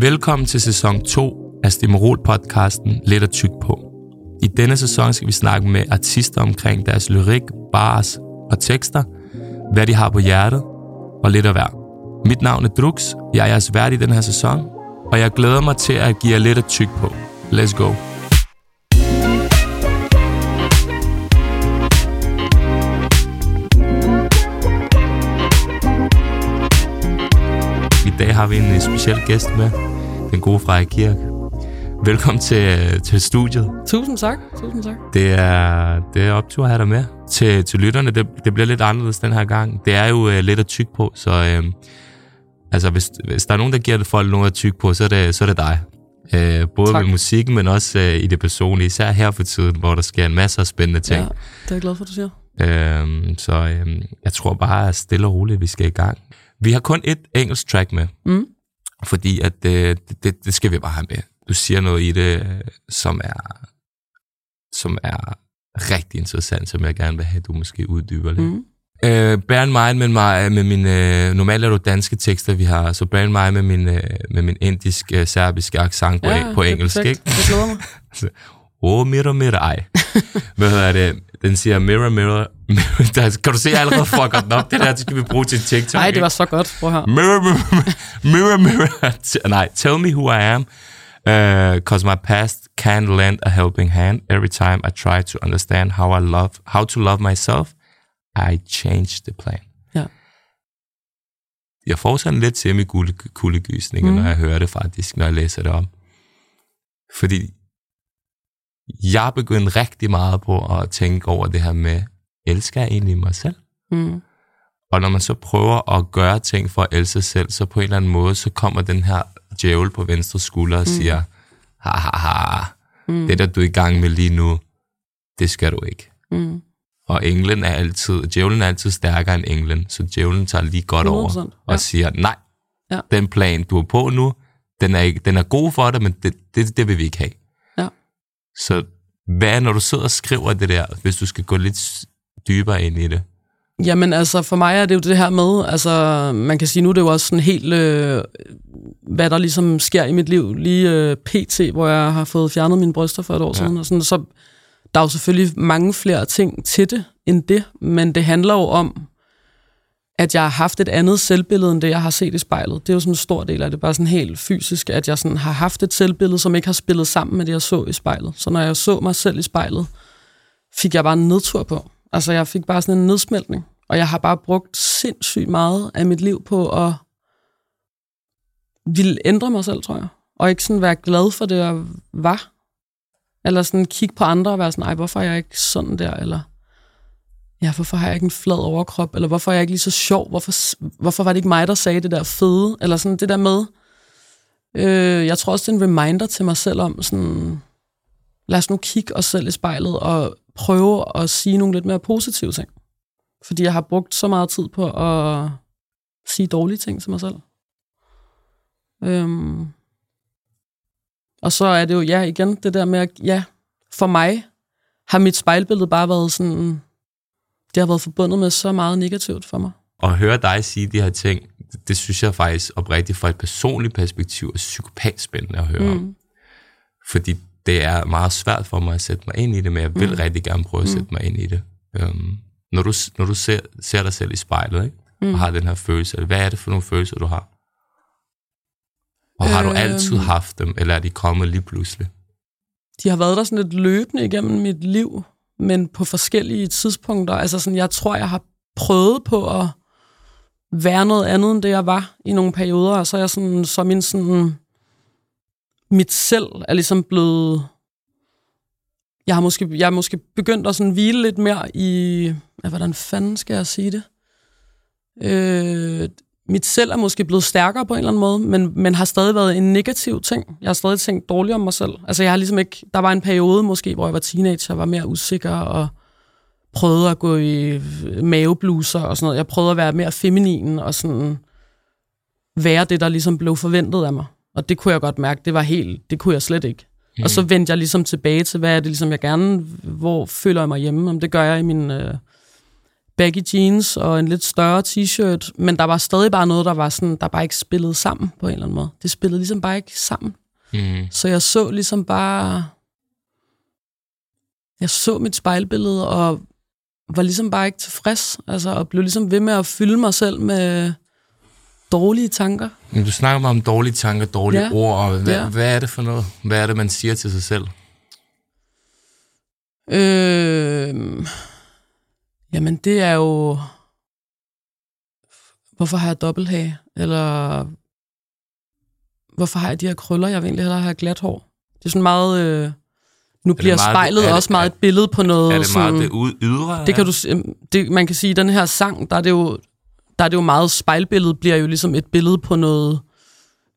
Velkommen til sæson 2 af Stimmerol-podcasten Let og tyk på. I denne sæson skal vi snakke med artister omkring deres lyrik, bars og tekster, hvad de har på hjertet og lidt af hver. Mit navn er Drux, jeg er jeres vært i den her sæson, og jeg glæder mig til at give jer lidt at tyk på. Let's go. I dag har vi en øh, speciel gæst med, den gode Freja Kirk. Velkommen til, øh, til studiet. Tusind tak. Tusind tak. Det er, det er optur at have dig med. Til, til lytterne, det, det bliver lidt anderledes den her gang. Det er jo uh, lidt at tykke på, så uh, altså, hvis, hvis der er nogen, der giver det folk noget at tykke på, så er det, så er det dig. Uh, både tak. med musikken, men også uh, i det personlige. Især her for tiden, hvor der sker en masse af spændende ting. Ja, det er jeg glad for, du siger. Uh, så uh, jeg tror bare, at stille og roligt, vi skal i gang. Vi har kun et engelsk track med, Mm. Fordi at, uh, det, det, skal vi bare have med. Du siger noget i det, øh, som er, som er rigtig interessant, som jeg gerne vil have, at du måske uddyber lidt. Mm. Uh, bear in mind med, mig, med min, uh, normalt er det danske tekster, vi har, så bear in mind med min, uh, med min indiske, serbiske accent på, Ja, på det engelsk, perfekt. ikke? Jeg glæder mig. Oh, mirror, mirror, ej. Hvad hedder det? Den siger mirror, mirror, mirror. Der, kan du se, jeg allerede fucker den op. Det der, det skal vi bruge til TikTok. Nej, det var så godt. Prøv her. Mirror, mirror, mirror, mirror. T- Nej, tell me who I am. Because my past can't lend a helping hand. Every time I try to understand how I love, how to love myself, I change the plan. Ja. Jeg får sådan lidt semi-kuldegysninger. Mm. når jeg hører det faktisk, når jeg læser det om. Fordi jeg er begyndt rigtig meget på at tænke over det her med, elsker jeg egentlig mig selv? Mm. Og når man så prøver at gøre ting for at elske sig selv, så på en eller anden måde, så kommer den her djævel på venstre skulder og siger, ha ha ha, Mm. det der du er i gang med lige nu, det skal du ikke. Mm. Og englen er altid, djævlen er altid stærkere end englen, så djævlen tager lige godt over 100%, og ja. siger, nej, Ja. den plan du er på nu, den er, ikke, den er god for dig, men det, det, det vil vi ikke have. Så hvad, når du sidder og skriver det der, hvis du skal gå lidt dybere ind i det? Jamen altså, for mig er det jo det her med, altså man kan sige, nu er det jo også sådan helt, øh, hvad der ligesom sker i mit liv, lige øh, pt, hvor jeg har fået fjernet mine bryster for et år ja. siden, og sådan, så der er jo selvfølgelig mange flere ting til det, end det, men det handler jo om, at jeg har haft et andet selvbillede, end det, jeg har set i spejlet. Det er jo sådan en stor del af det, bare sådan helt fysisk, at jeg sådan har haft et selvbillede, som ikke har spillet sammen med det, jeg så i spejlet. Så når jeg så mig selv i spejlet, fik jeg bare en nedtur på. Altså, jeg fik bare sådan en nedsmeltning. Og jeg har bare brugt sindssygt meget af mit liv på at ville ændre mig selv, tror jeg. Og ikke sådan være glad for det, jeg var. Eller sådan kigge på andre og være sådan, ej, hvorfor er jeg ikke sådan der? Eller, ja, hvorfor har jeg ikke en flad overkrop? Eller hvorfor er jeg ikke lige så sjov? Hvorfor, hvorfor var det ikke mig, der sagde det der fede? Eller sådan det der med, øh, jeg tror også, det er en reminder til mig selv om sådan, lad os nu kigge os selv i spejlet og prøve at sige nogle lidt mere positive ting. Fordi jeg har brugt så meget tid på at sige dårlige ting til mig selv. Øhm. Og så er det jo, ja, igen, det der med, at ja, for mig har mit spejlbillede bare været sådan, det har været forbundet med så meget negativt for mig. at høre dig sige de her ting, det, synes jeg faktisk oprigtigt fra et personligt perspektiv er psykopat spændende at høre mm. om. Fordi det er meget svært for mig at sætte mig ind i det, men jeg vil mm. rigtig gerne prøve at sætte mig ind i det. Um, når du, når du ser, ser dig selv i spejlet, ikke? Mm. og har den her følelse, hvad er det for nogle følelser, du har? Og har du Øhm. altid haft dem, eller er de kommet lige pludselig? de har været der sådan lidt løbende igennem mit liv, men på forskellige tidspunkter. Altså sådan, jeg tror, jeg har prøvet på at være noget andet, end det jeg var i nogle perioder, og så er jeg sådan, så min sådan, mit selv er ligesom blevet, jeg har måske, jeg har måske begyndt at sådan hvile lidt mere i, ja, hvordan fanden skal jeg sige det? Øh, mit selv er måske blevet stærkere på en eller anden måde, men, men har stadig været en negativ ting. Jeg har stadig tænkt dårligt om mig selv. Altså jeg har ligesom ikke, der var en periode måske, hvor jeg var teenager, var mere usikker og prøvede at gå i mavebluser og sådan noget. Jeg prøvede at være mere feminin og sådan være det, der ligesom blev forventet af mig. Og det kunne jeg godt mærke, det var helt, det kunne jeg slet ikke. Mm. Og så vendte jeg ligesom tilbage til, hvad er det ligesom, jeg gerne, hvor føler jeg mig hjemme? Om det gør jeg i min øh, baggy jeans og en lidt større t-shirt, men der var stadig bare noget, der var sådan, der bare ikke spillede sammen på en eller anden måde. Det spillede ligesom bare ikke sammen. Mm. Så jeg så ligesom bare... Jeg så mit spejlbillede, og var ligesom bare ikke tilfreds, altså, og blev ligesom ved med at fylde mig selv med dårlige tanker. Men du snakker meget om dårlige tanker, dårlige Ja. ord, og hvad, Ja. hvad er det for noget? Hvad er det, man siger til sig selv? Øh, jamen, det er jo... Hvorfor har jeg dobbelthage? Eller hvorfor har jeg de her krøller? Jeg vil egentlig hellere have glat hår. Det er sådan meget... Øh, nu bliver meget- spejlet det- også meget er- et billede på noget... Er det sådan, meget det ydre? Det kan du, det, man kan sige, at den her sang, der er det jo, der er det jo meget spejlbillede, bliver jo ligesom et billede på noget,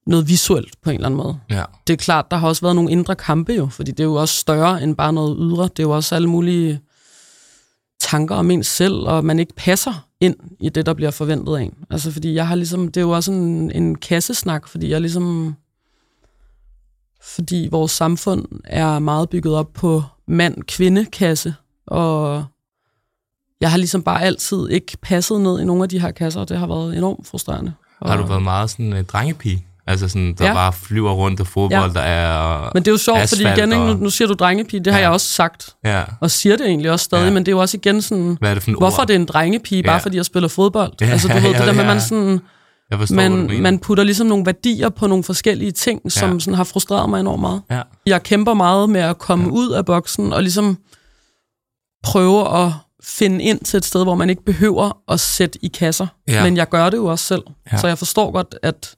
noget visuelt på en eller anden måde. Ja. Det er klart, der har også været nogle indre kampe jo, fordi det er jo også større end bare noget ydre. Det er jo også alle mulige tanker om en selv, og man ikke passer ind i det, der bliver forventet af en. Altså fordi jeg har ligesom, det er jo også en, en kassesnak, fordi jeg ligesom, fordi vores samfund er meget bygget op på mand-kvinde-kasse, og jeg har ligesom bare altid ikke passet ned i nogle af de her kasser, og det har været enormt frustrerende. Har du været meget sådan en drengepige? Altså sådan, der Ja. bare flyver rundt og fodbold, Ja. der er... Men det er jo sjovt, fordi igen, ikke, nu, nu siger du drengepige, det har Ja. jeg også sagt, Ja. og siger det egentlig også stadig, Ja. men det er jo også igen sådan, Hvad er det for en hvorfor ord? det er en drengepige, bare Ja. fordi jeg spiller fodbold. Ja, altså du ved, det ja, der med, ja. man sådan, Jeg forstår, hvad du man, man putter ligesom nogle værdier på nogle forskellige ting, som Ja. sådan har frustreret mig enormt meget. Ja. Jeg kæmper meget med at komme ja. ud af boksen, og ligesom prøve at finde ind til et sted, hvor man ikke behøver at sætte i kasser. Ja. Men jeg gør det jo også selv. Ja. Så jeg forstår godt, at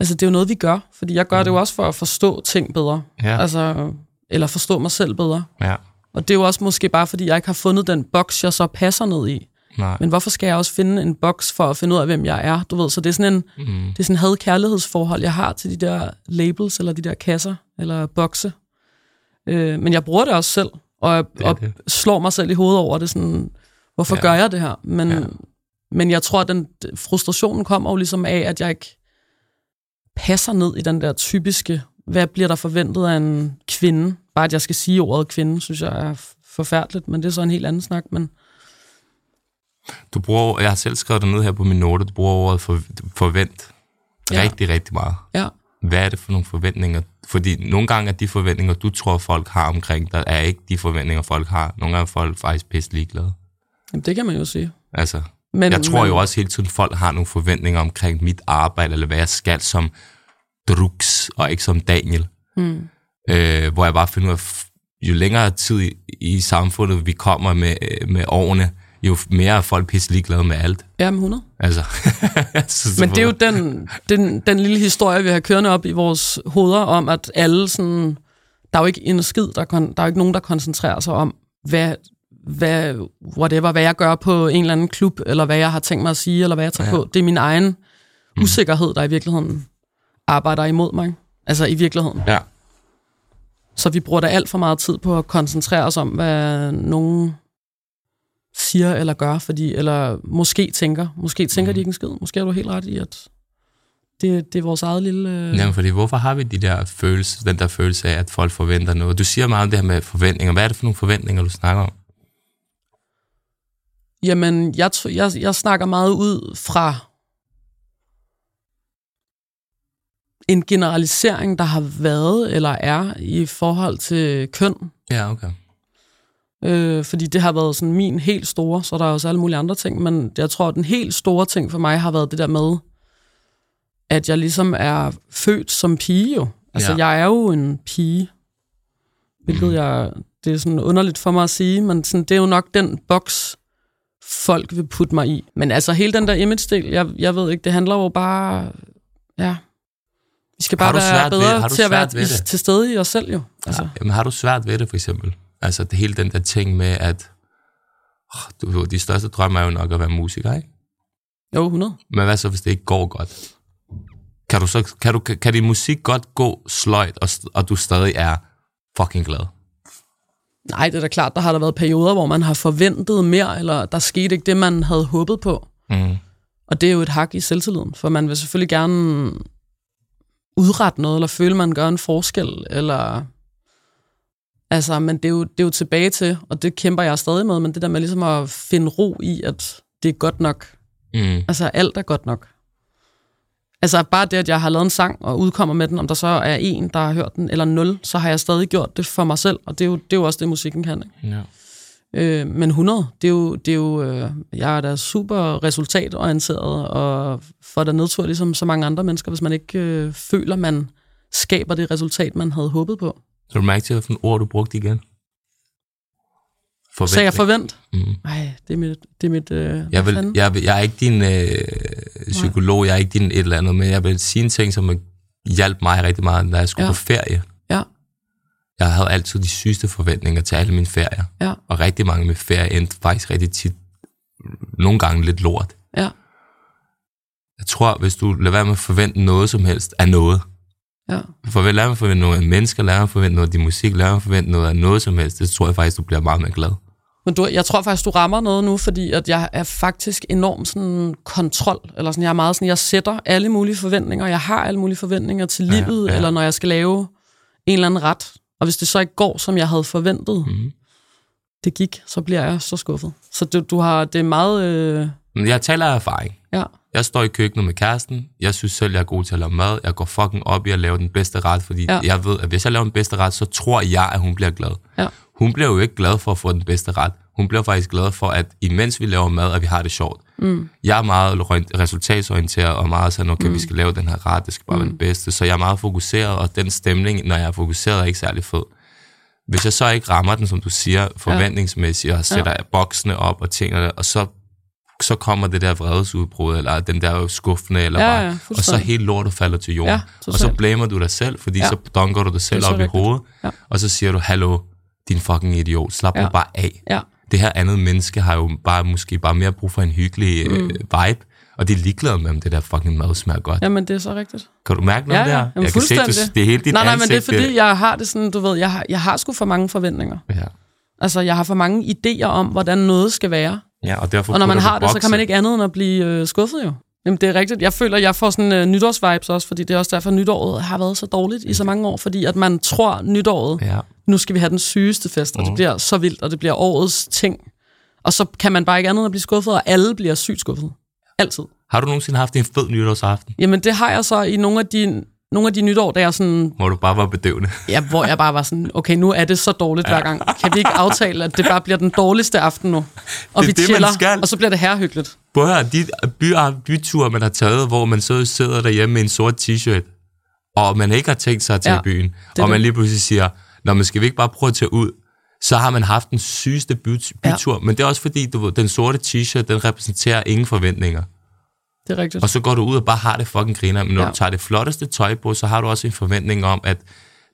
altså, det er jo noget, vi gør. Fordi jeg gør det jo også for at forstå ting bedre. Mm. Ja. Altså, eller forstå mig selv bedre. ja. Og det er jo også måske bare, fordi jeg ikke har fundet den boks, jeg så passer ned i. Nej. Men hvorfor skal jeg også finde en boks for at finde ud af, hvem jeg er? Du ved, så det er sådan en, Mm. det er sådan had-kærlighedsforhold, jeg har til de der labels, eller de der kasser, eller bokse. Øh, men jeg bruger det også selv, og, jeg, Det og det. slår mig selv i hovedet over det. Sådan, hvorfor Ja. gør jeg det her? Men, ja. men jeg tror, at den frustrationen kommer jo ligesom af, at jeg ikke passer ned i den der typiske, hvad bliver der forventet af en kvinde? Bare at jeg skal sige ordet kvinde, synes jeg er forfærdeligt, men det er så en helt anden snak. Men Du bruger, jeg har selv skrevet det ned her på min note, du bruger ordet for, forvent Ja. rigtig, rigtig meget. ja, Hvad er det for nogle forventninger? Fordi nogle gange er de forventninger, du tror, folk har omkring dig, er ikke de forventninger, folk har. Nogle gange er folk faktisk pisse ligeglade. jamen, det kan man jo sige. Altså, Men, jeg tror men, jo også hele tiden, folk har nogle forventninger omkring mit arbejde, eller hvad jeg skal som Drux, og ikke som Daniel. Hmm. Øh, hvor jeg bare finder ud af, jo længere tid i, i samfundet vi kommer med, øh, med årene, jo mere er folk pisse ligeglade med alt. Jamen 100. Altså, så, Men det er jo den, den, den lille historie, vi har kørende op i vores hoveder om, at alle sådan... Der er jo ikke en skid, der, kon, der er jo ikke nogen, der koncentrerer sig om, hvad, hvad, whatever, hvad jeg gør på en eller anden klub, eller hvad jeg har tænkt mig at sige, eller hvad jeg tager Ja. på. Det er min egen usikkerhed, der i virkeligheden arbejder imod mig. Altså i virkeligheden. Ja. Så vi bruger da alt for meget tid på at koncentrere os om, hvad nogen siger eller gør, fordi, eller måske tænker. Måske tænker Mhm. de ikke en skid. Måske har du helt ret i, at det, det er vores eget lille... Øh... Jamen, fordi hvorfor har vi de der følelse, den der følelse af, at folk forventer noget? Du siger meget om det her med forventninger. Hvad er det for nogle forventninger, du snakker om? Jamen, jeg, jeg, jeg snakker meget ud fra en generalisering, der har været eller er i forhold til køn. Ja, okay. Øh, fordi det har været sådan min helt store, så er der også alle mulige andre ting, men jeg tror, at den helt store ting for mig har været det der med, at jeg ligesom er født som pige jo. Altså, Ja. jeg er jo en pige, hvilket Mhm. jeg, det er sådan underligt for mig at sige, men sådan, det er jo nok den boks, folk vil putte mig i. Men altså, hele den der image-del, jeg, jeg ved ikke, det handler jo bare, ja, vi skal bare være ved- bedre du til at være ved i, til stede i os selv jo. Altså. Ja. Jamen, har du svært ved det, for eksempel? Altså, det hele den der ting med, at oh, du, ved, de største drømme er jo nok at være musiker, ikke? Jo, 100. Men hvad så, hvis det ikke går godt? Kan, du så, kan, du, kan din musik godt gå sløjt, og, og du stadig er fucking glad? Nej, det er da klart, der har der været perioder, hvor man har forventet mere, eller der skete ikke det, man havde håbet på. Mm. Og det er jo et hak i selvtilliden, for man vil selvfølgelig gerne udrette noget, eller føle, man gør en forskel, eller Altså, men det er, jo, det er jo tilbage til, og det kæmper jeg stadig med, men det der med ligesom at finde ro i, at det er godt nok. Mm. Altså, alt er godt nok. Altså, bare det, at jeg har lavet en sang og udkommer med den, om der så er en, der har hørt den, eller nul, så har jeg stadig gjort det for mig selv, og det er jo, det er jo også det, musikken kan. Ikke? Ja. Øh, men 100, det er jo, det er jo øh, jeg er da super resultatorienteret, og får da nedtur ligesom så mange andre mennesker, hvis man ikke øh, føler, man skaber det resultat, man havde håbet på. Så du mærke til, hvilken ord du brugte igen? Så jeg forvent? Mm. Nej, det er mit... Det er mit øh, Jeg, vil, jeg, vil, jeg er ikke din øh, psykolog, jeg er ikke din et eller andet, men jeg vil sige en ting, som har hjælp mig rigtig meget, når jeg skulle Ja. på ferie. Ja, Jeg havde altid de sygeste forventninger til alle mine ferier. ja, Og rigtig mange af mine ferier endte faktisk rigtig tit, nogle gange lidt lort. ja, Jeg tror, hvis du lader være med at forvente noget som helst af noget, ja. for være med at forvente noget af mennesker, med at forvente noget af din musik, med at forvente noget af noget som helst, det tror jeg faktisk, du bliver meget mere glad. Men du, jeg tror faktisk, du rammer noget nu, fordi at jeg er faktisk enormt sådan kontrol, eller sådan, jeg er meget sådan, jeg sætter alle mulige forventninger, jeg har alle mulige forventninger til Ja, livet, ja. eller når jeg skal lave en eller anden ret. Og hvis det så ikke går, som jeg havde forventet, Mhm. det gik, så bliver jeg så skuffet. Så du, du har, det er meget, øh, Men jeg taler af erfaring. ja, Jeg står i køkkenet med kæresten. Jeg synes selv, jeg er god til at lave mad. Jeg går fucking op i at lave den bedste ret, fordi Ja. jeg ved, at hvis jeg laver den bedste ret, så tror jeg, at hun bliver glad. ja, Hun bliver jo ikke glad for at få den bedste ret. Hun bliver faktisk glad for, at imens vi laver mad, at vi har det sjovt. Mm. Jeg er meget resultatsorienteret og meget sådan, okay, mm. vi skal lave den her ret, det skal bare mm. være den bedste. Så jeg er meget fokuseret, og den stemning, når jeg er fokuseret, er ikke særlig fed. Hvis jeg så ikke rammer den, som du siger, forventningsmæssigt, og sætter ja. boksene op og tingene, og så, så kommer det der vredesudbrud, eller den der skuffende, eller Ja, bare, ja, og så helt lortet falder til jorden. Ja, og så blamer du dig selv, fordi Ja. så dunker du dig selv op i rigtigt. hovedet, Ja. og så siger du, hallo, din fucking idiot, slap Ja. nu bare af. ja, Det her andet menneske har jo bare, måske bare mere brug for en hyggelig mm. øh, vibe, og det er ligeglad med, om det der fucking mad smager godt. Ja. jamen det er så rigtigt. Kan du mærke noget Ja, ja. der? Jamen, jeg kan se, du, det er helt dit Nej, nej, men det er ansigt, fordi, jeg har det sådan, du ved, jeg har, jeg har sgu for mange forventninger. Ja. Altså, jeg har for mange idéer om, hvordan noget skal være. Ja, og derfor Og når man har det, så kan man ikke andet end at blive øh, skuffet jo. Jamen, det er rigtigt. Jeg føler, jeg får sådan øh, nytårsvibes også, fordi det er også derfor, at nytåret har været så dårligt i så mange år, fordi at man tror nytåret, Ja. nu skal vi have den sygeste fest, og det bliver så vildt, og det bliver årets ting. Og så kan man bare ikke andet end at blive skuffet, og alle bliver sygt skuffet. Altid. Har du nogensinde haft en fed nytårsaften, Jamen, det har jeg så i nogle af de, nogle af de nytår, der jeg sådan, hvor du bare var bedøvende? ja, hvor jeg bare var sådan, okay, nu er det så dårligt hver gang. Kan vi ikke aftale, at det bare bliver den dårligste aften nu? Og Det er vi det, man chiller, skal. og så bliver det herhyggeligt. Prøv at de by, byture, man har taget, hvor man så sidder derhjemme med en sort t-shirt, og man ikke har tænkt sig at tage Ja, i byen, er og man det. lige pludselig siger, Nå, men skal vi ikke bare prøve at tage ud? Så har man haft den sygeste by, bytur, ja. men det er også fordi, du ved, den sorte t-shirt, den repræsenterer ingen forventninger. Det er rigtigt. Og så går du ud og bare har det fucking griner. Men når Ja. du tager det flotteste tøj på, så har du også en forventning om, at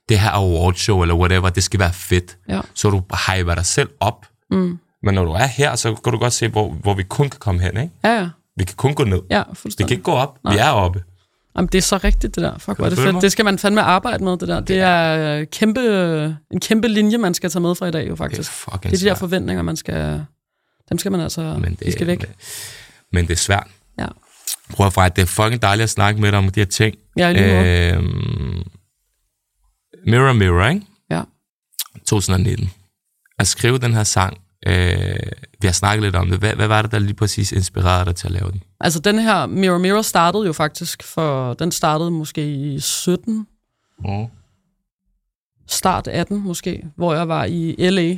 det her awardshow eller whatever, det skal være fedt. Ja. Så du hyper dig selv op. Mm. Men når du er her, så kan du godt se, hvor, hvor vi kun kan komme hen. Ikke? Ja, ja. Vi kan kun gå ned. Ja, Vi kan fuldstændig. ikke gå op. Vi er oppe. Jamen, det er så rigtigt, det der. Fuck, hvor er det fedt. mig? Det skal man fandme arbejde med, det der. Det er øh, kæmpe, en kæmpe linje, man skal tage med fra i dag, jo Det er faktisk. Det er de der forventninger, man skal... Dem skal man altså... Men de det, skal væk. Men, men det er svært. Ja. Prøv at fejre, det er fucking dejligt at snakke med dig om de her ting. Ja, lige. Øhm, Mirror Mirror, ikke? Ja. 2019. At skrive den her sang, øh, vi har snakket lidt om det. Hvad, hvad var det, der lige præcis inspirerede dig til at lave den? Altså, den her Mirror Mirror startede jo faktisk for... Den startede måske i 17, Mm. start 18 måske, hvor jeg var i L.A.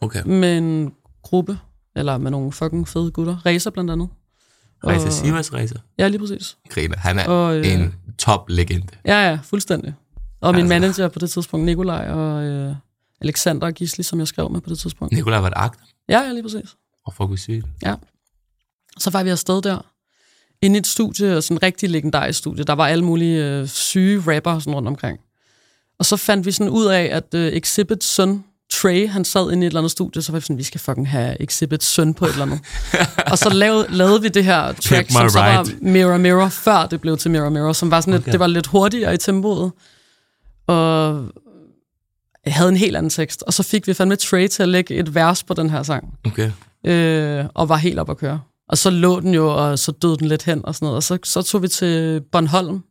Okay. med en gruppe, eller med nogle fucking fede gutter. Racer blandt andet. Reza Sivas Reza. Ja, lige præcis. Griner. Han er Og, øh, en top-legende. Ja, ja, fuldstændig. Og min Altså. manager på det tidspunkt, Nikolaj og øh, Alexander og Gisli, som jeg skrev med på det tidspunkt. Nikolaj var et akt. Ja, ja, lige præcis. Og for det. Ja. Så var vi afsted der. Inde i et studie, sådan en rigtig legendarisk studie. Der var alle mulige øh, syge rapper sådan rundt omkring. Og så fandt vi sådan ud af, at øh, Exhibits søn, Trey, han sad inde i et eller andet studie, så var vi sådan, vi skal fucking have Exhibits søn på et eller andet. og så lavede, lavede vi det her track, som så var. Mirror Mirror, før det blev til Mirror Mirror, som var sådan okay. Lidt, det var lidt hurtigere i tempoet. Og jeg havde en helt anden tekst. Og så fik vi fandme Trey til at lægge et vers på den her sang Okay. øh, og var helt op at køre. Og så lå den jo, og så døde den lidt hen og sådan noget. Og så, så tog vi til Bornholm.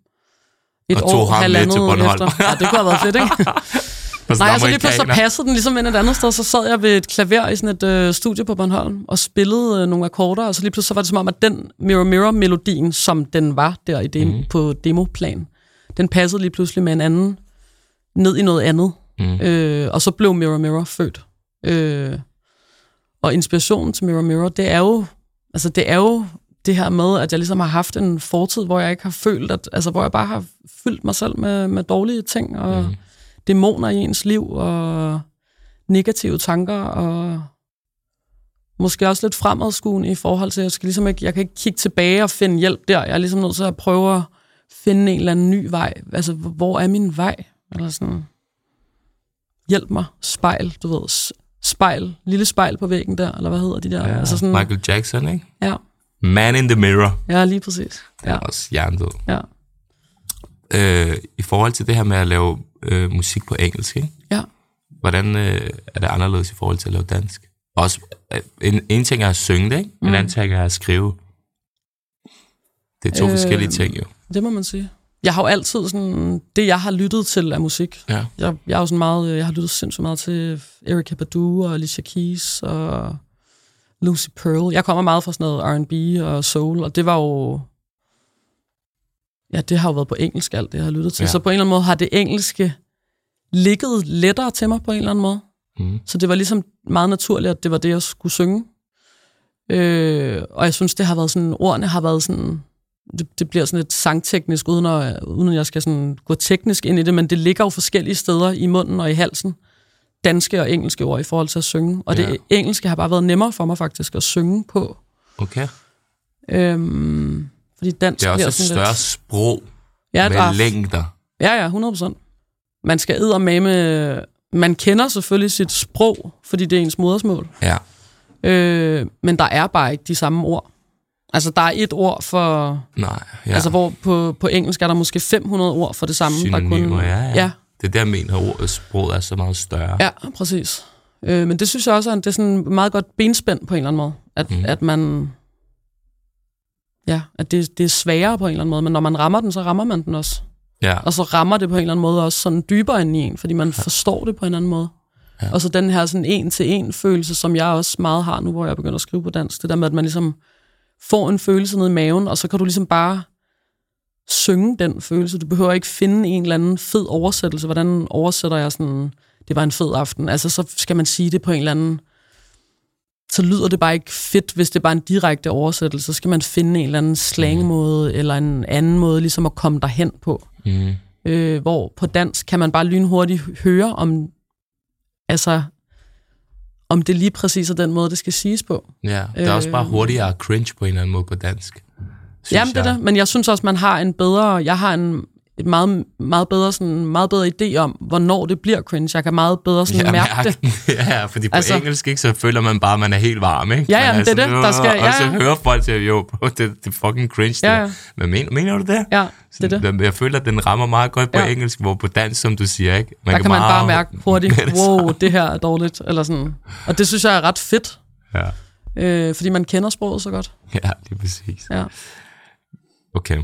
Et Og tog år, ham med halvandet til Bornholm. efter. Ja, det kunne have været fedt, ikke? Nej, altså lige pludselig så passede den ligesom ind et andet sted. Så sad jeg ved et klaver i sådan et øh, studie på Bornholm og spillede øh, nogle akkorder, og så lige pludselig så var det som om, at den Mirror Mirror-melodien, som den var der i dem, mm. på demoplan, den passede lige pludselig med en anden ned i noget andet. Mm. Øh, og så blev Mirror Mirror født. Øh, og inspirationen til Mirror Mirror, det er jo, altså det er jo det her med, at jeg ligesom har haft en fortid, hvor jeg ikke har følt, at, altså hvor jeg bare har fyldt mig selv med, med dårlige ting, og mm. Dæmoner i ens liv, og negative tanker, og måske også lidt fremadskuende i forhold til, at jeg, skal ligesom ikke, jeg kan ikke kigge tilbage og finde hjælp der. Jeg er ligesom nødt til at prøve at finde en eller anden ny vej. Altså, hvor er min vej? Eller sådan, hjælp mig, spejl, du ved, spejl, lille spejl på væggen der, eller hvad hedder de der? Ja, altså sådan, Michael Jackson, ikke? Ja. Man in the Mirror. Ja, lige præcis. Ja. Det er også hjernedød. Ja. Øh, I forhold til det her med at lave øh, musik på engelsk, ikke? Ja. Hvordan øh, er det anderledes i forhold til at lave dansk? Også, øh, en, en ting er at synge det, ikke? En mm. anden ting er at skrive. Det er to øh, forskellige ting, jo. Det må man sige. Jeg har jo altid sådan, det jeg har lyttet til af musik. Ja. Jeg, jeg, er jo sådan meget, jeg har lyttet sindssygt meget til Erykah Badu og Alicia Keys og Lucy Pearl. Jeg kommer meget fra sådan noget R&B og soul, og det var jo... Ja, det har jo været på engelsk alt det, jeg har lyttet til. Ja. Så på en eller anden måde har det engelske ligget lettere til mig på en eller anden måde. Mm. Så det var ligesom meget naturligt, at det var det, jeg skulle synge. Øh, og jeg synes, det har været sådan, ordene har været sådan det, det bliver sådan lidt sangteknisk, uden at, uden at jeg skal sådan gå teknisk ind i det, men det ligger jo forskellige steder i munden og i halsen. Danske og engelske ord i forhold til at synge. Og ja. det engelske har bare været nemmere for mig faktisk at synge på. Okay. Øhm, fordi dansk det er også et større lidt... sprog ja, med er, længder. Ja, ja, 100%. Man skal med... Man kender selvfølgelig sit sprog, fordi det er ens modersmål. Ja. Øh, men der er bare ikke de samme ord. Altså, der er et ord for... Nej, ja. Altså, hvor på, på engelsk er der måske 500 ord for det samme. Synonymer, der kun, ja, ja. ja. Det er der, jeg mener, ordet sproget er så meget større. Ja, præcis. Øh, men det synes jeg også, at det er sådan meget godt benspænd på en eller anden måde. At, mm. at man... Ja, at det, det er sværere på en eller anden måde, men når man rammer den, så rammer man den også. Ja. Og så rammer det på en eller anden måde også sådan dybere end i en, fordi man ja. forstår det på en anden måde. Ja. Og så den her sådan en-til-en følelse, som jeg også meget har nu, hvor jeg begynder at skrive på dansk. Det der med, at man ligesom får en følelse ned i maven, og så kan du ligesom bare synge den følelse. Du behøver ikke finde en eller anden fed oversættelse. Hvordan oversætter jeg sådan, det var en fed aften? Altså, så skal man sige det på en eller anden... Så lyder det bare ikke fedt, hvis det er bare en direkte oversættelse. Så skal man finde en eller anden slangmåde, mm. eller en anden måde ligesom at komme derhen på. Mm. Øh, hvor på dansk kan man bare lynhurtigt høre om... Altså, om det lige præcis er den måde, det skal siges på. Ja, det er øh, også bare hurtigere cringe på en eller anden måde på dansk. Jamen, jeg. det er det. Men jeg synes også, man har en bedre... Jeg har en et meget, meget, bedre, sådan, meget bedre idé om, hvornår det bliver cringe. Jeg kan meget bedre sådan, ja, mærke, mærke det. ja, fordi på altså, engelsk ikke, så føler man bare, at man er helt varm. Ikke? Ja, ja, det er det. Der skal, ja, ja. Og så hører folk til, jo, det, det er fucking cringe. Ja, ja. Men mener, mener du det? Ja, det er det. Jeg føler, at den rammer meget godt på ja. engelsk, hvor på dansk, som du siger, ikke? Man der kan, kan man bare mærke hurtigt, wow, det her er dårligt. Eller sådan. Og det synes jeg er ret fedt. Ja. Øh, fordi man kender sproget så godt. Ja, lige præcis. Ja. Okay.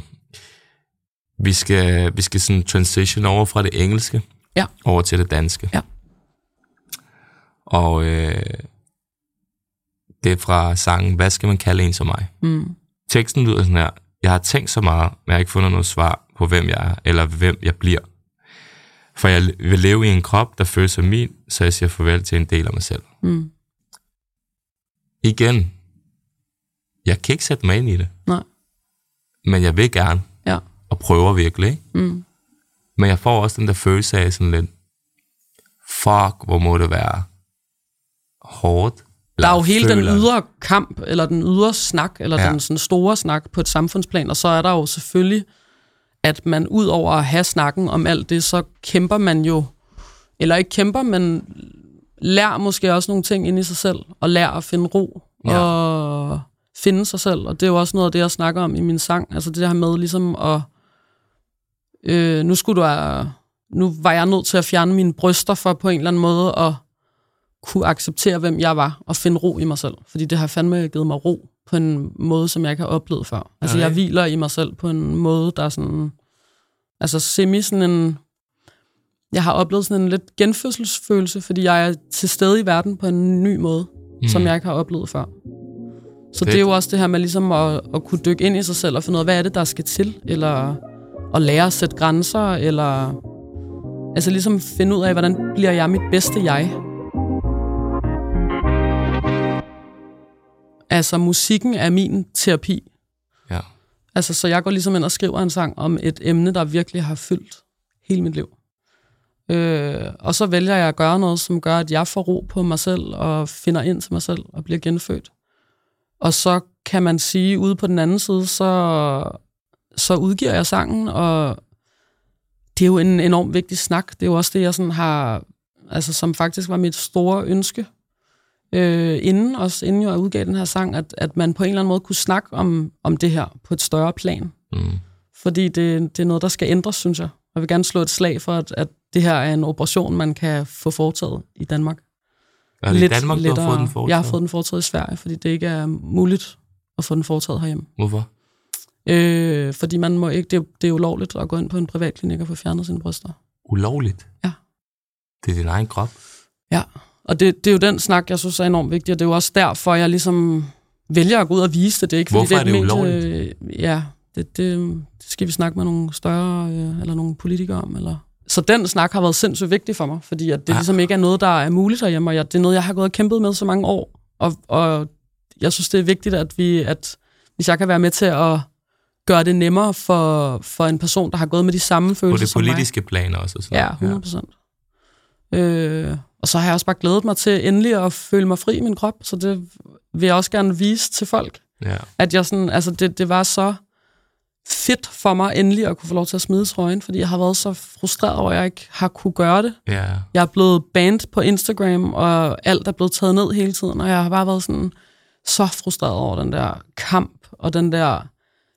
Vi skal, vi skal sådan transition over fra det engelske ja. over til det danske. Ja. Og øh, det er fra sangen Hvad skal man kalde en som mig? Mm. Teksten lyder sådan her. Jeg har tænkt så meget, men jeg har ikke fundet noget svar på, hvem jeg er, eller hvem jeg bliver. For jeg vil leve i en krop, der føles som min, så jeg siger farvel til en del af mig selv. Mm. Igen, jeg kan ikke sætte mig ind i det. Nej. Men jeg vil gerne. Og prøver virkelig. Ikke? Mm. Men jeg får også den der følelse af sådan lidt, fuck, hvor må det være hårdt. Der er jo hele føler. den ydre kamp, eller den ydre snak, eller ja. den sådan store snak på et samfundsplan, og så er der jo selvfølgelig, at man ud over at have snakken om alt det, så kæmper man jo, eller ikke kæmper, men lærer måske også nogle ting ind i sig selv, og lærer at finde ro, ja. og finde sig selv, og det er jo også noget af det, jeg snakker om i min sang, altså det her med ligesom at, øh, nu skulle du nu var jeg nødt til at fjerne mine bryster for på en eller anden måde at kunne acceptere, hvem jeg var, og finde ro i mig selv. Fordi det har fandme givet mig ro på en måde, som jeg ikke har oplevet før. Altså, okay. jeg hviler i mig selv på en måde, der er sådan... Altså, semi sådan en... jeg har oplevet sådan en lidt genfødselsfølelse, fordi jeg er til stede i verden på en ny måde, mm. som jeg ikke har oplevet før. Så Fedt. det er jo også det her med ligesom at, at kunne dykke ind i sig selv og finde ud af, hvad er det, der skal til, eller at lære at sætte grænser, eller altså ligesom finde ud af, hvordan bliver jeg mit bedste jeg. Altså musikken er min terapi. Ja. Altså, så jeg går ligesom ind og skriver en sang om et emne, der virkelig har fyldt hele mit liv. Øh, og så vælger jeg at gøre noget, som gør, at jeg får ro på mig selv og finder ind til mig selv og bliver genfødt. Og så kan man sige, ude på den anden side, så, så udgiver jeg sangen, og det er jo en enormt vigtig snak. Det er jo også det, jeg sådan har, altså som faktisk var mit store ønske, øh, inden, også inden jeg udgav den her sang, at, at man på en eller anden måde kunne snakke om, om det her på et større plan. Mm. Fordi det, det er noget, der skal ændres, synes jeg. Jeg vil gerne slå et slag for, at, at det her er en operation, man kan få foretaget i Danmark. Er det Lidt i Danmark, lettere. du har fået den foretaget? Jeg har fået den foretaget i Sverige, fordi det ikke er muligt at få den foretaget herhjemme. Hvorfor? Øh, fordi man må ikke, det, er, det er ulovligt at gå ind på en privatklinik og få fjernet sine bryster. Ulovligt? Ja. Det er din egen krop? Ja, og det, det er jo den snak, jeg synes er enormt vigtig, og det er jo også derfor, jeg ligesom vælger at gå ud og vise det. det er ikke, Hvorfor fordi, det er det ment, ulovligt? Øh, ja, det, det, det skal vi snakke med nogle større, øh, eller nogle politikere om, eller så den snak har været sindssygt vigtig for mig, fordi at det ja. ligesom ikke er noget, der er muligt herhjemme, og jeg, det er noget, jeg har gået og kæmpet med så mange år. Og, og jeg synes, det er vigtigt, at, vi, at hvis jeg kan være med til at gøre det nemmere for, for en person, der har gået med de samme følelser som. På det politiske plan også? Og sådan ja, 100 procent. Ja. Øh, og så har jeg også bare glædet mig til endelig at føle mig fri i min krop, så det vil jeg også gerne vise til folk. Ja. At jeg sådan, altså det, det var så fedt for mig endelig at kunne få lov til at smide trøjen, fordi jeg har været så frustreret over, at jeg ikke har kunne gøre det. Ja. Jeg er blevet banned på Instagram, og alt er blevet taget ned hele tiden, og jeg har bare været sådan så frustreret over den der kamp, og den der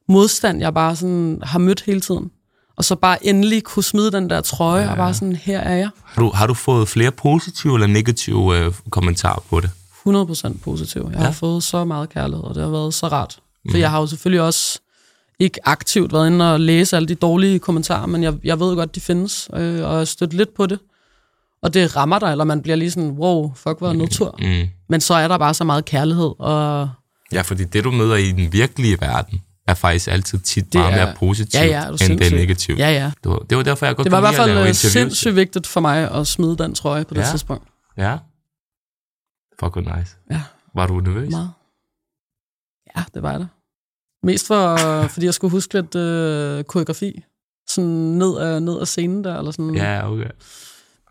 modstand, jeg bare sådan har mødt hele tiden. Og så bare endelig kunne smide den der trøje, ja. og bare sådan, her er jeg. Har du, har du fået flere positive eller negative øh, kommentarer på det? 100% positive. Jeg ja. har fået så meget kærlighed, og det har været så rart. For mm. jeg har jo selvfølgelig også ikke aktivt været inde og læse alle de dårlige kommentarer, men jeg, jeg ved godt, de findes, øh, og jeg støtter lidt på det. Og det rammer dig, eller man bliver lige sådan, wow, fuck, hvor nedtur. Mm. Men så er der bare så meget kærlighed. Og ja, fordi det, du møder i den virkelige verden, er faktisk altid tit det meget er, mere positivt, ja, ja, end det er negativt. Ja, ja. Det var, det var derfor, jeg godt Det var i hvert fald øh, sindssygt vigtigt for mig at smide den trøje på det ja. tidspunkt. Ja. Fuck, nice. Ja. Var du nervøs? Meget. Ja, det var det. Mest for, fordi jeg skulle huske lidt øh, koreografi. Sådan ned af, ned af scenen der, eller sådan. Ja, okay.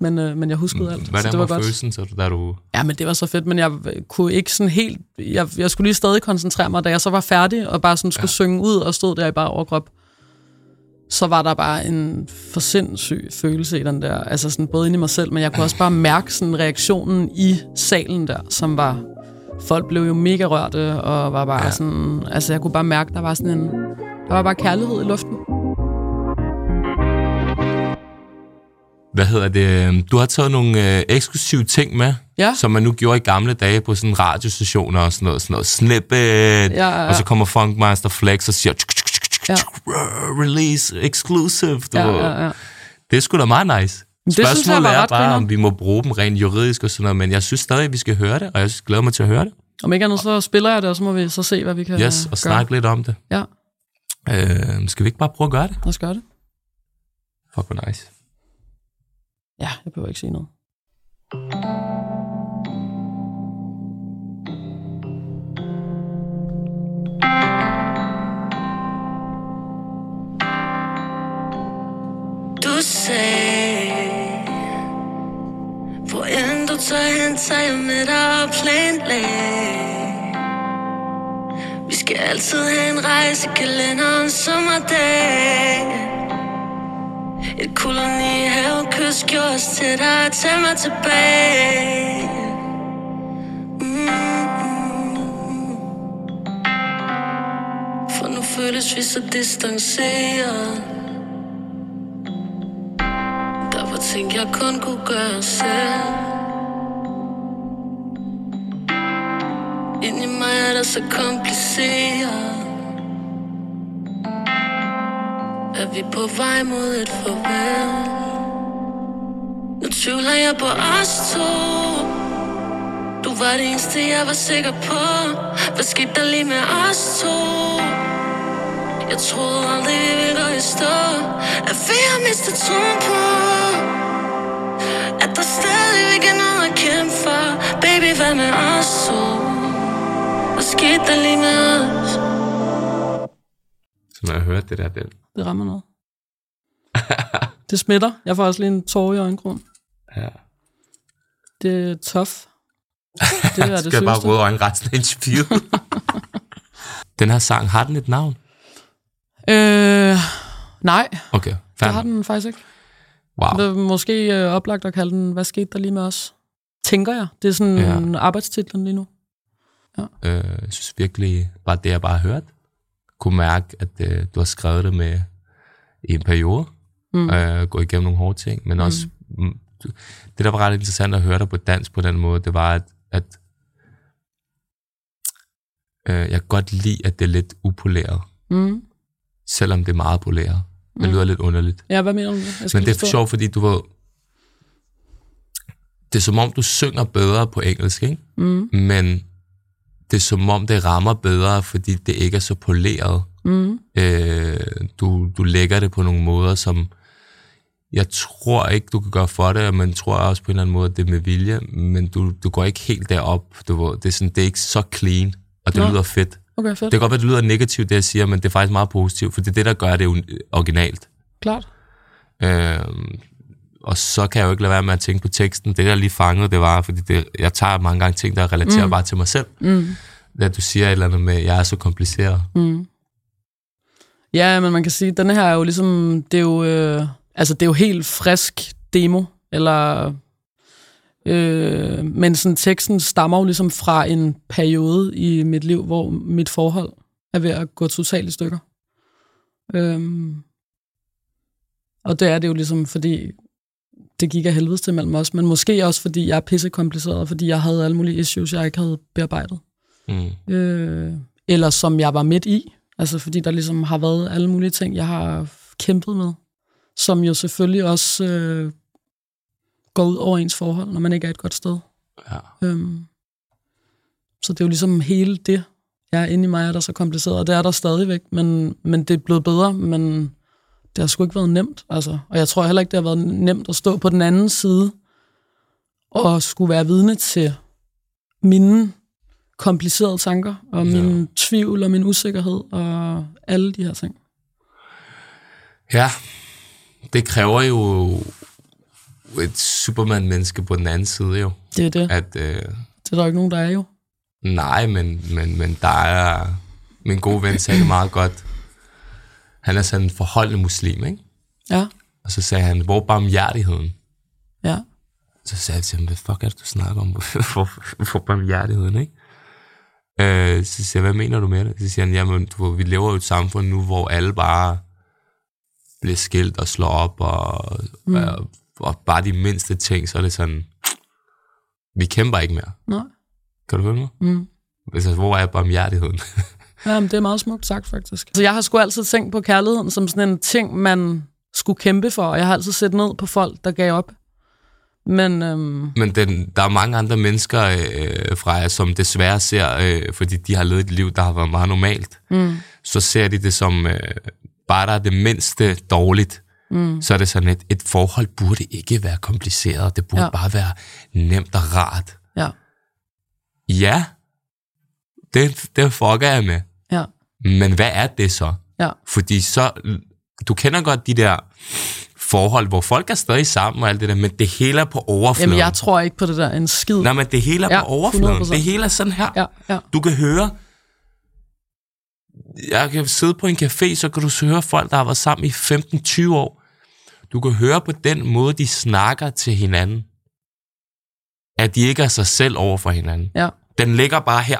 Men, øh, men jeg huskede alt. Hvordan så det var, var godt. følelsen, så da du... Ja, men det var så fedt, men jeg kunne ikke sådan helt... Jeg, jeg skulle lige stadig koncentrere mig, da jeg så var færdig, og bare sådan skulle ja. synge ud og stod der i bare overkrop. Så var der bare en for sindssyg følelse i den der, altså sådan både inde i mig selv, men jeg kunne også bare mærke sådan reaktionen i salen der, som var folk blev jo mega rørte, og var bare ja. sådan... Altså, jeg kunne bare mærke, der var sådan en... Der var bare kærlighed i luften. Hvad hedder det? Du har taget nogle øh, eksklusive ting med, ja. som man nu gjorde i gamle dage på sådan radiostationer og sådan noget, sådan noget snippet, ja, ja. og så kommer Funkmaster Flex og siger, ja. release exclusive. Du. Ja, ja, ja. Det er sgu da meget nice. Det Spørgsmålet synes jeg er bare, om vi må bruge dem rent juridisk og sådan noget, men jeg synes stadig, at vi skal høre det, og jeg glæder mig til at høre det. Om ikke andet, så spiller jeg det, og så må vi så se, hvad vi kan Yes, og gøre. snakke lidt om det. Ja. Øh, skal vi ikke bare prøve at gøre det? Lad os gøre det. Fuck, hvor nice. Ja, jeg behøver ikke sige noget. Du sagde Hvor end du tager hen, tager jeg med dig og planlæg Vi skal altid have en rejsekalender en sommerdag et kolonihavekys gjorde os til dig. Tag mig tilbage. Mm-hmm. For nu føles vi så distanceret. Der var ting jeg kun kunne gøre selv. Ind i mig er der så kompliceret. Er vi på vej mod et farvel? Nu Tvivler jeg på os to Du var det eneste jeg var sikker på Hvad skete der lige med os to? Jeg troede aldrig vi ville gå i stå At vi har mistet troen på At der stadigvæk er noget at kæmpe for Baby hvad med os to? Hvad skete der lige med os? Så når jeg hørte det der, den, Det rammer noget. det smitter. Jeg får også lige en tårer i øjenkrogen. ja. Det er tough. Det er det skal jeg bare røde øjne resten af interviewet. den her sang, har den et navn? Øh, nej, Okay, det færdig. har den faktisk ikke. Wow. Det er måske øh, oplagt at kalde den, hvad skete der lige med os? Tænker jeg. Det er sådan Ja. ja. arbejdstitlen lige nu. Øh, jeg synes virkelig, bare det jeg bare har hørt, kunne mærke, at øh, du har skrevet det med i en periode, mm. øh, gå igennem nogle hårde ting, men også, mm, det der var ret interessant at høre dig på dans på den måde, det var, at, at øh, jeg kan godt lide, at det er lidt upoleret, Mm. selvom det er meget poleret. Det lyder lidt underligt. Ja, hvad mener du? Jeg Men det er for sjovt, fordi du ved, det er som om, du synger bedre på engelsk, ikke? Mm. Men det er som om, det rammer bedre, fordi det ikke er så poleret. Mm. Øh, du, du lægger det på nogle måder, som jeg tror ikke, du kan gøre for det, men tror også på en eller anden måde, at det er med vilje, men du, du går ikke helt derop. Du, det, er sådan, det er ikke så clean, og det Nå. lyder fedt. Okay, fedt. Det kan godt være, det lyder negativt, det jeg siger, men det er faktisk meget positivt, for det er det, der gør det originalt. Klart. Øh, og så kan jeg jo ikke lade være med at tænke på teksten. Det, der lige fangede, det var, fordi det, jeg tager mange gange ting, der relaterer mm. bare til mig selv. Mm. At du siger et eller andet med, jeg er så kompliceret. Mm. Ja, men man kan sige, at denne her er jo ligesom, det er jo, øh, altså det er jo helt frisk demo, eller, øh, men sådan teksten stammer jo ligesom fra en periode i mit liv, hvor mit forhold er ved at gå totalt i stykker. Øhm, og det er det jo ligesom, fordi det gik af helvede til mellem os, men måske også, fordi jeg er pissekompliceret, fordi jeg havde alle mulige issues, jeg ikke havde bearbejdet Mm. øh, eller som jeg var midt i. Altså fordi der ligesom har været alle mulige ting, jeg har kæmpet med, som jo selvfølgelig også øh, går ud over ens forhold, når man ikke er et godt sted. Ja. Øhm, så det er jo ligesom hele det, jeg er inde i mig, er der så kompliceret, og det er der stadigvæk, men, men det er blevet bedre, men det har sgu ikke været nemt. Altså. Og jeg tror heller ikke, det har været nemt at stå på den anden side og skulle være vidne til mine komplicerede tanker, og min Ja. tvivl og min usikkerhed, og alle de her ting. ja, det kræver jo et Superman-menneske på den anden side jo. Det er det. At, øh, Det er der ikke nogen, der er jo. nej, men, men, men der er... Min gode ven sagde det meget godt. Han er sådan en forholdende muslim, ikke? Ja, Og så sagde han, hvor er barmhjertigheden? ja. Så sagde jeg til ham, hvad fuck er det, du snakker om? Hvor, hvor barmhjertigheden, ikke? Øh, så siger jeg, hvad mener du med det? Så siger han, jamen, du, vi lever jo et samfund nu, hvor alle bare bliver skilt og slår op, og, mm. og, og bare de mindste ting, så er det sådan, vi kæmper ikke mere. Nej. Kan du høre mig? Mm. Altså, hvor er barmhjertigheden? Jamen, det er meget smukt sagt, faktisk. Så jeg har sgu altid tænkt på kærligheden som sådan en ting, man skulle kæmpe for, og jeg har altid set ned på folk, der gav op. Men øhm, Men den, der er mange andre mennesker øh, fra jer, som desværre ser, øh, fordi de har levet et liv, der har været meget normalt, mm. så ser de det som, øh, bare der er det mindste dårligt, mm. så er det sådan, et, et forhold burde ikke være kompliceret, det burde. Ja. bare være nemt og rart. ja, Ja, det, det fucker jeg med. Men hvad er det så? ja, Fordi så, du kender godt de der forhold, hvor folk er stadig sammen og alt det der, men det hele er på overfladen. Jamen, jeg tror ikke på det der en skid. Nej, men det hele er Ja, på overfladen. 100%. Det hele er sådan her. Ja, ja, Du kan høre... Jeg kan sidde på en café, så kan du høre folk, der har været sammen i 15-20 år. Du kan høre på den måde, de snakker til hinanden, at de ikke er sig selv over for hinanden. ja. Den ligger bare her.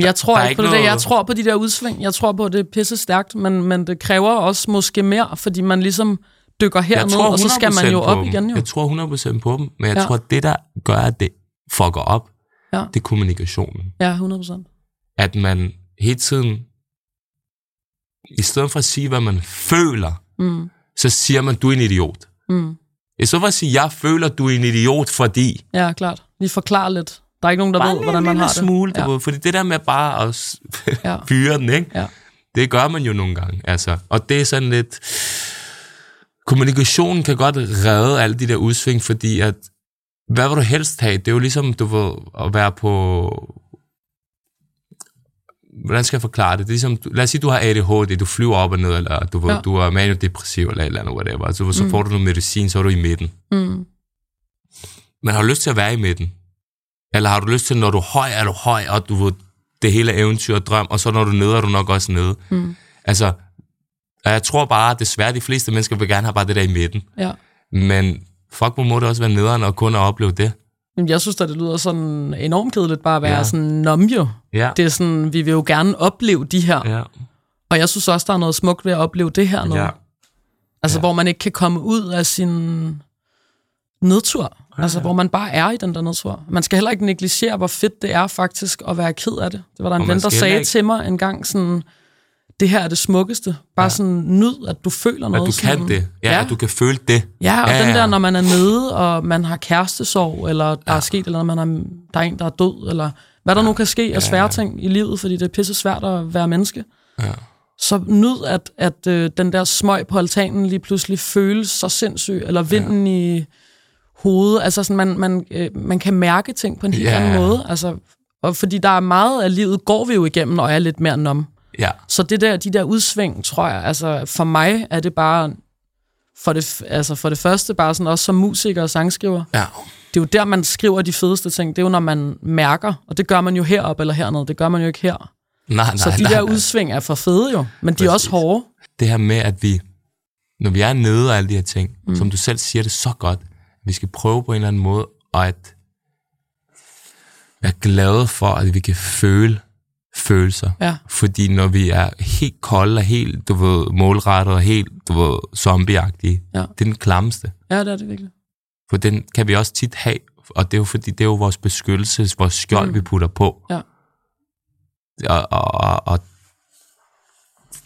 Ja. Jamen, jeg tror er ikke på ikke det. Jeg noget- tror på de der udsving. Jeg tror på, at det er pisse stærkt, men, men det kræver også måske mere, fordi man ligesom dykker herned, og så skal man 100% jo op dem. igen jo. Jeg tror 100% på dem, men jeg Ja. tror, at det, der gør, at det fucker op, Ja. det er kommunikationen. Ja, 100 procent. At man hele tiden, i stedet for at sige, hvad man føler, Mm, så siger man, du er en idiot. mm, I så vil jeg sige, jeg føler, du er en idiot, fordi... Ja, klart. Lige forklare lidt. Der er ikke nogen, der Bare ved, hvordan man har det. smule, ja. ja. fordi det der med bare at fyre den, ikke? Ja. Det gør man jo nogle gange, altså. Og det er sådan lidt... Kommunikationen kan godt redde alle de der udsving, fordi at... Hvad vil du helst have? Det er jo ligesom, du vil at være på... Hvordan skal jeg forklare det? Det er ligesom, lad os sige, du har ADHD, du flyver op og ned, eller du, ja. Ja. du er maniodepressiv, eller et eller andet, whatever. Så, så får du noget medicin, så er du i midten. Mm. Men har lyst til at være i midten? Eller har du lyst til, når du er høj, er du høj, og du det hele er eventyr og drøm, og så når du er nede, er du nok også nede. Mm. Altså, og jeg tror bare, at desværre de fleste mennesker vil gerne have bare det der i midten. Ja. Men fuck, hvor må det også være nederen at kun at opleve det. Men jeg synes at det lyder sådan enormt kedeligt bare at være Ja. sådan nom jo. Ja. Det er sådan, vi vil jo gerne opleve de her. Ja. Og jeg synes også, der er noget smukt ved at opleve det her nu. Ja. Altså, Ja. hvor man ikke kan komme ud af sin nedtur. Ja, altså, hvor man bare er i den der nedtur. Man skal heller ikke negligere, hvor fedt det er faktisk at være ked af det. Det var der en ven, der sagde ikke- til mig en gang sådan, det her er det smukkeste. Bare ja. sådan nyd, at du føler At noget. du sådan, kan det. Ja, Ja. at du kan føle det. Ja, og Ja, ja, den ja. der, når man er nede, og man har kærestesorg, eller der ja. er sket, eller man er, der er en, der er død, eller hvad der nu kan ske af svære ting i livet, fordi det er pisse svært at være menneske. Ja. Så nyd, at, at øh, den der smøg på altanen lige pludselig føles så sindssyg, eller vinden ja. i hovedet. Altså sådan, man, man, øh, man kan mærke ting på en helt Ja. anden måde. Altså, og fordi der er meget af livet, går vi jo igennem, og er lidt mere nom. Ja. Så det der, de der udsving, tror jeg, altså for mig er det bare, for det, altså for det første bare sådan også som musiker og sangskriver, Ja. det er jo der, man skriver de fedeste ting. Det er jo, når man mærker, og det gør man jo heroppe eller hernede. Det gør man jo ikke her. Nej, nej, Så de nej, der nej. udsving er for fede jo, men de er også Præcis. hårde. det her med, at vi, når vi er nede og alle de her ting, mm. som du selv siger det så godt, vi skal prøve på en eller anden måde, at være glade for, at vi kan føle følelser. Ja. Fordi når vi er helt kolde og helt, du ved, målrettet og helt, du ved, zombieagtige, Ja. det er den klammeste. Ja, det er det virkelig. For den kan vi også tit have, og det er jo fordi, det er jo vores beskyttelse, vores skjold, mm. vi putter på. Ja. Og, og, og, og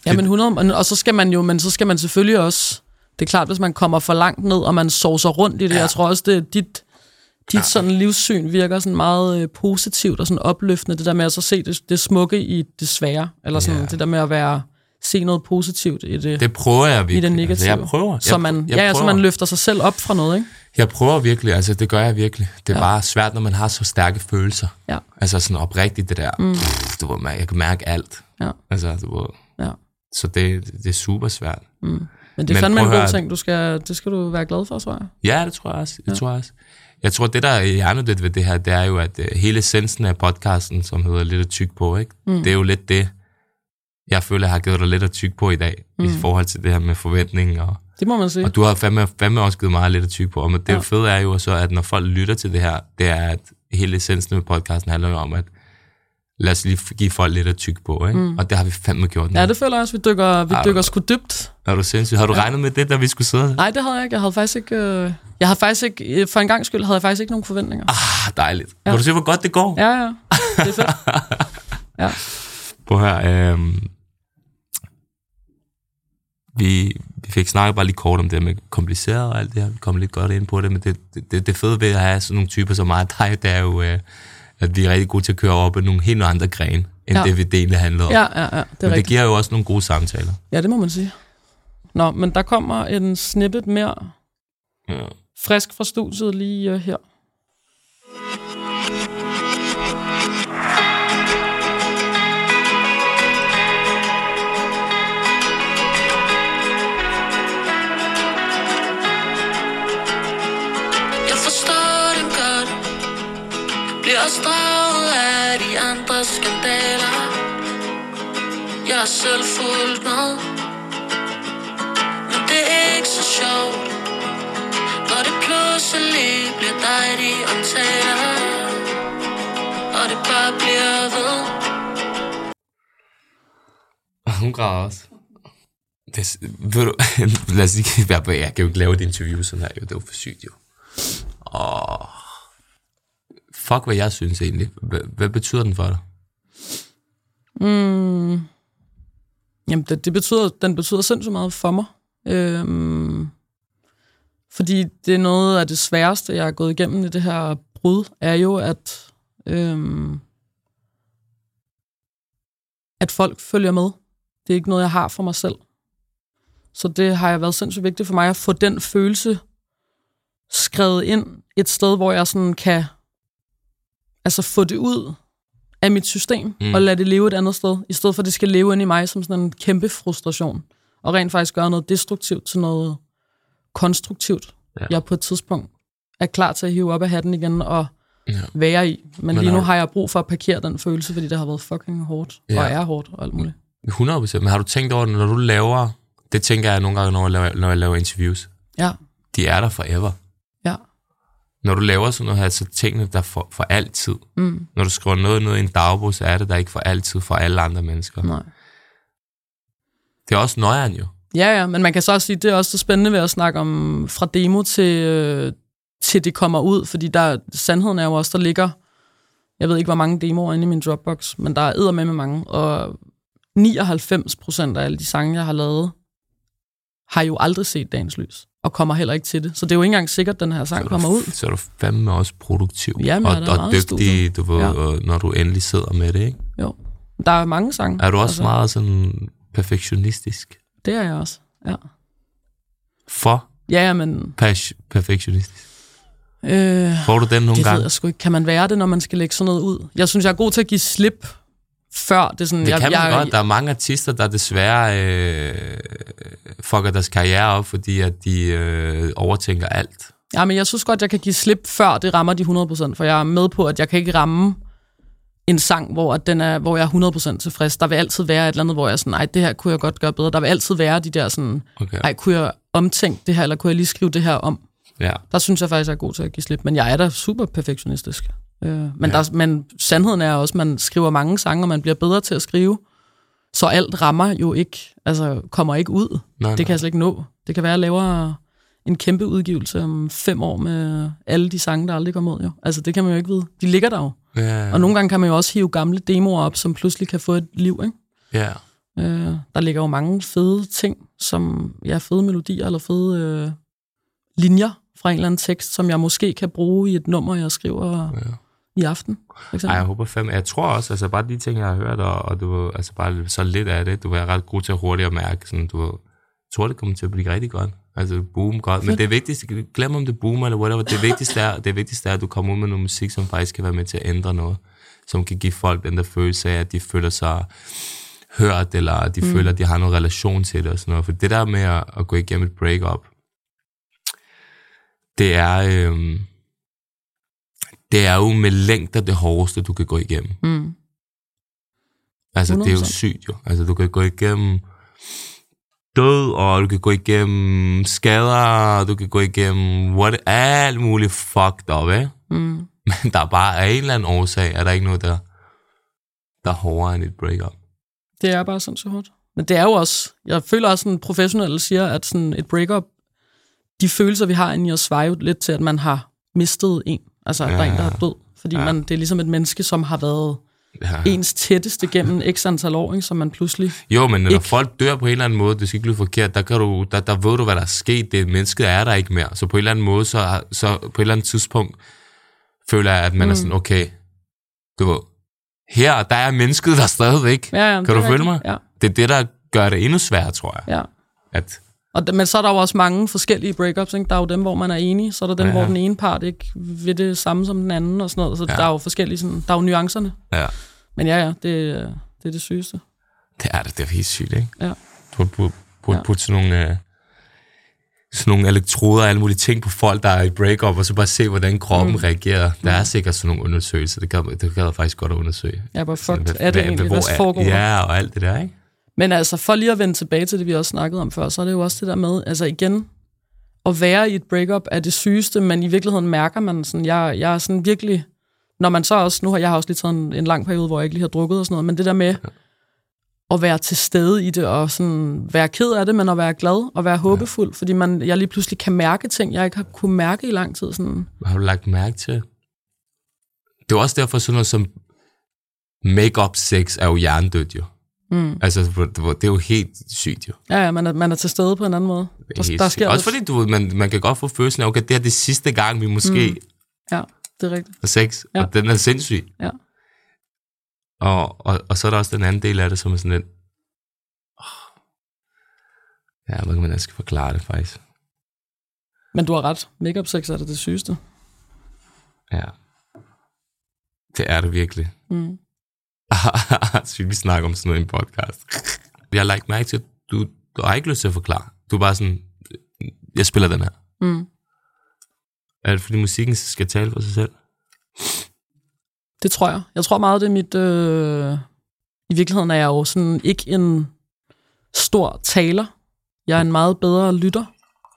Ja, men 100, men- og så skal man jo, men så skal man selvfølgelig også, det er klart, hvis man kommer for langt ned, og man sovser rundt i det, ja. jeg tror også, det er dit, dit ja. sådan livssyn virker sådan meget øh, positivt og sådan opløftende, det der med at så se det, det smukke i det svære, eller sådan Ja. det der med at være, se noget positivt i det, det prøver jeg virkelig. i det negative. Altså, jeg prøver. Jeg, så man, jeg ja, ja, så prøver. man løfter sig selv op fra noget, ikke? Jeg prøver virkelig, altså det gør jeg virkelig. Det er Ja. bare svært, når man har så stærke følelser. Ja. Altså sådan oprigtigt det der, mm. pff, du ved, jeg kan mærke alt. Ja. Altså, du ved, Ja. så det, det er super svært. Men det er Men fandme en god høre- ting, du skal, det skal du være glad for, tror jeg. Ja, det tror jeg også. Det ja. tror jeg også. Jeg tror, det der er hjernet ved det her, det er jo, at uh, hele essensen af podcasten, som hedder Lidt at tyk på, ikke? Mm. det er jo lidt det, jeg føler, jeg har givet dig lidt at tyk på i dag, mm. i forhold til det her med forventning og Det må man sige. Og du har fandme, fandme også givet meget lidt at tykke på. Og det. Ja. fede er jo så, at når folk lytter til det her, det er, at hele essensen med podcasten handler jo om, at lad os lige give folk lidt at tykke på, ikke? Mm. Og det har vi fandme gjort nu. Ja, det føler jeg også, vi dykker, vi Ej, dykker sgu dybt. Er du sindssygt? Har du ja. regnet med det, da vi skulle sidde? Nej, det havde jeg ikke. Jeg havde faktisk ikke... Øh, jeg havde faktisk ikke... øh, For en gang skyld havde jeg faktisk ikke nogen forventninger. Ah, dejligt. Ja. Kan du se, hvor godt det går? Ja, ja. Det er fedt. ja. Prøv her. Øhm, vi, vi fik snakket bare lige kort om det med kompliceret og alt det her. Vi kom lidt godt ind på det, men det, det, det fede ved at have sådan nogle typer som mig og dig, det er jo, øh, at vi er rigtig gode til at køre op i nogle helt andre grene, end Ja. det vi egentlig handlede om. Ja, ja, ja. Det er Men det rigtigt. giver jo også nogle gode samtaler. Ja, det må man sige. Nå, men der kommer en snippet mere Ja. frisk fra studiet lige uh, her. Også draget af de andre skandaler Jeg er selv fuldt med Men det er ikke så sjovt Når det pludselig bliver dig, de omtaler Og det bare bliver ved Hun græder også. Det, ved du, lad os lige være på, jeg kan jo ikke lave et interview sådan her, jo. det er jo for sygt jo. Åh, fuck hvad jeg synes egentlig. Hvad, hvad betyder den for dig? Mm. Jamen, det, det betyder, den betyder sindssygt meget for mig. Øhm, Fordi det er noget af det sværeste, jeg har gået igennem i det her brud, er jo, at, øhm, at folk følger med. Det er ikke noget, jeg har for mig selv. Så det har jeg været sindssygt vigtigt for mig at få den følelse skrevet ind et sted, hvor jeg sådan kan altså få det ud af mit system mm. og lade det leve et andet sted, i stedet for at det skal leve ind i mig som sådan en kæmpe frustration. Og rent faktisk gøre noget destruktivt til noget konstruktivt, ja. jeg på et tidspunkt er klar til at hive op af hatten igen og ja. være i. Men, Men lige nu har jeg brug for at parkere den følelse, fordi det har været fucking hårdt, ja. og er hårdt og alt muligt. 100%. Men har du tænkt over det, når du laver, det tænker jeg nogle gange, når jeg laver, når jeg laver interviews. Ja. De er der forever. Når du laver sådan noget her, så tingene der for, for altid. Mm. Når du skriver noget ned i en dagbog, så er det der ikke for altid for alle andre mennesker. Nej. Det er også nøjeren jo. Ja, ja, men man kan så også sige, det er også det spændende ved at snakke om fra demo til, øh, til det kommer ud, fordi der, sandheden er jo også, der ligger, jeg ved ikke, hvor mange demoer inde i min Dropbox, men der er med med mange, og 99 procent af alle de sange, jeg har lavet, har jo aldrig set dagens lys, og kommer heller ikke til det. Så det er jo ikke engang sikkert, at den her sang kommer ud. Så er du fandme også produktiv, Jamen, og, og, dygtig, du ved, ja. når du endelig sidder med det, ikke? Jo, der er mange sange. Er du også altså. meget sådan perfektionistisk? Det er jeg også, ja. For? Ja, men... Per- perfektionistisk? Øh, Får du den nogle det gange? ved jeg sgu ikke. Kan man være det, når man skal lægge sådan noget ud? Jeg synes, jeg er god til at give slip før det er sådan... Det jeg, kan man jeg, godt. Der er mange artister, der desværre øh, fucker deres karriere op, fordi at de øh, overtænker alt. Ja, men jeg synes godt, jeg kan give slip, før det rammer de 100%, for jeg er med på, at jeg kan ikke ramme en sang, hvor, at den er, hvor jeg er 100% tilfreds. Der vil altid være et eller andet, hvor jeg er sådan, nej, det her kunne jeg godt gøre bedre. Der vil altid være de der sådan, okay. ej, kunne jeg omtænke det her, eller kunne jeg lige skrive det her om? Ja. Der synes jeg faktisk, jeg er god til at give slip, men jeg er da super perfektionistisk. Øh, men, ja. der, men sandheden er også, at man skriver mange sange, og man bliver bedre til at skrive, så alt rammer jo ikke, altså kommer ikke ud. Nej, det nej. kan jeg slet ikke nå. Det kan være, at jeg laver en kæmpe udgivelse om fem år med alle de sange, der aldrig kommer ud. Jo. Altså, det kan man jo ikke vide. De ligger der jo. Ja. Og nogle gange kan man jo også hive gamle demoer op, som pludselig kan få et liv. Ikke? Ja. Øh, der ligger jo mange fede ting, som ja, fede melodier eller fede øh, linjer fra en eller anden tekst, som jeg måske kan bruge i et nummer, jeg skriver ja. I aften. Ej, jeg håber fandme. Jeg tror også, altså bare de ting, jeg har hørt, og, og du altså bare så lidt af det, du er ret god til at hurtigt at mærke, sådan, du jeg tror, det kommer til at blive rigtig godt. Altså boom godt. Men det vigtigste, glem om det boomer eller whatever, det vigtigste er, det vigtigste er, at du kommer ud med noget musik, som faktisk kan være med til at ændre noget. Som kan give folk den der følelse af, at de føler sig hørt, eller de mm. føler, at de har noget relation til det og sådan noget. For det der med at, at gå igennem et breakup, det er, øhm, det er jo med længder det hårdeste, du kan gå igennem. Mm. Altså, 100%. det er jo sygt jo. Altså, du kan gå igennem død, og du kan gå igennem skader, og du kan gå igennem what, alt muligt fucked up, ikke? Mm. Men der er bare af en eller anden årsag, er der ikke noget, der, der er hårdere end et breakup. Det er bare sådan så hårdt. Men det er jo også, jeg føler også, at professionelle siger, at sådan et breakup, de følelser, vi har inde i os, svarer jo lidt til, at man har mistet en. Altså, ja, der er en, der er død. Fordi ja. man, det er ligesom et menneske, som har været ja. ens tætteste gennem x antal år, ikke, som man pludselig Jo, men når ikke... folk dør på en eller anden måde, det skal ikke lyde forkert, der, kan du, der, der ved du, hvad der er sket. Det mennesket er der ikke mere. Så på en eller anden måde, så, så på et eller andet tidspunkt, føler jeg, at man mm. er sådan, okay, du ved, her, der er mennesket der stadigvæk. Ja, ja, kan du følge mig? Ja. Det er det, der gør det endnu sværere, tror jeg. Ja. At, og, men så er der jo også mange forskellige breakups. Ikke? Der er jo dem, hvor man er enig, så er der dem, ja. hvor den ene part ikke vil det samme som den anden, og sådan noget. Så ja. der er jo forskellige, sådan, der er jo nuancerne. Ja. Men ja, ja, det, det er det sygeste. Det er det, det er helt sygt, ikke? Ja. Du burde, burde ja. putte sådan nogle, uh, sådan nogle elektroder og alle mulige ting på folk, der er i breakup, og så bare se, hvordan kroppen mm. reagerer. Der er sikkert sådan nogle undersøgelser, det kan, det kan jeg faktisk godt at undersøge. Ja, hvor fucked sådan, er det egentlig, hvad foregår Ja, og alt det der, ikke? Men altså, for lige at vende tilbage til det, vi også snakkede om før, så er det jo også det der med, altså igen, at være i et breakup er det sygeste, men i virkeligheden mærker man sådan, jeg, jeg er sådan virkelig, når man så også, nu har jeg også lige taget en, en lang periode, hvor jeg ikke lige har drukket og sådan noget, men det der med at være til stede i det, og sådan være ked af det, men at være glad og være håbefuld, ja. fordi man, jeg lige pludselig kan mærke ting, jeg ikke har kunne mærke i lang tid. Sådan. Hvad har du lagt mærke til? Det er også derfor sådan noget som make-up sex er jo hjernedødt jo. Mm. Altså, det er jo helt sygt jo. Ja, ja, man er, man er til stede på en anden måde. Er Der, helt der sker Også fordi, du, ved, man, man kan godt få følelsen af, okay, det er det sidste gang, vi måske mm. Ja, det er rigtigt. har sex, Ja. og den er sindssyg. Ja. Og, og, og så er der også den anden del af det, som er sådan lidt... Oh, ja, ikke, hvordan jeg skal forklare det faktisk. Men du har ret. Makeup sex er det det sygeste. Ja. Det er det virkelig. Mm. Sygt, vi snakker om sådan noget i en podcast. Jeg har lagt mærke til, at du, du har ikke lyst til at forklare. Du er bare sådan, jeg spiller den her. Mm. Er det fordi musikken skal tale for sig selv? Det tror jeg. Jeg tror meget, det er mit... Øh... I virkeligheden er jeg jo sådan ikke en stor taler. Jeg er en meget bedre lytter.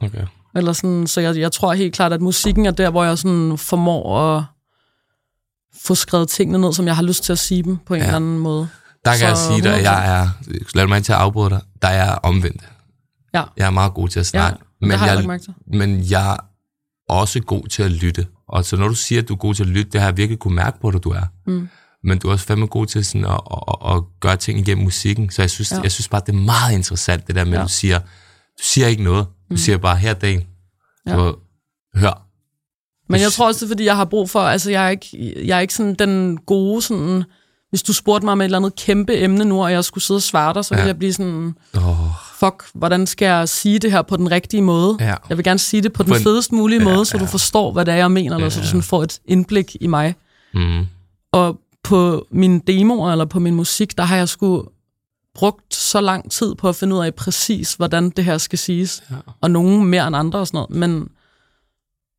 Okay. Eller sådan, så jeg, jeg tror helt klart, at musikken er der, hvor jeg sådan formår at få skrevet tingene ned, som jeg har lyst til at sige dem på en Ja. ja. eller anden måde. Der kan Så jeg sige dig, at jeg er, lad mig til at afbryde dig, der er omvendt. Ja. Jeg er meget god til at Ja, snakke, det men, har jeg jeg, men jeg er også god til at lytte. Og så når du siger, at du er god til at lytte, det har jeg virkelig kunne mærke på dig, du er. Mm. Men du er også fandme god til sådan at, at, at gøre ting igennem musikken. Så jeg synes, ja. Ja. jeg synes bare, det er meget interessant, det der med, at Ja. du siger, du siger ikke noget. Du Mm. siger bare, her er dagen. Ja. Du, hør. Men jeg tror også, det er, fordi jeg har brug for, altså jeg er ikke, jeg er ikke sådan den gode sådan, hvis du spurgte mig om et eller andet kæmpe emne nu, og jeg skulle sidde og svare dig, så ville Ja. jeg blive sådan, Oh, fuck, hvordan skal jeg sige det her på den rigtige måde? ja. Jeg vil gerne sige det på den en- fedest mulige Ja, måde, så du ja. forstår, hvad det er, jeg mener, eller så du Ja. sådan får et indblik i mig. Mm. Og på mine demoer eller på min musik, der har jeg sgu brugt så lang tid på at finde ud af præcis, hvordan det her skal siges. Ja. Og nogen mere end andre og sådan noget. Men,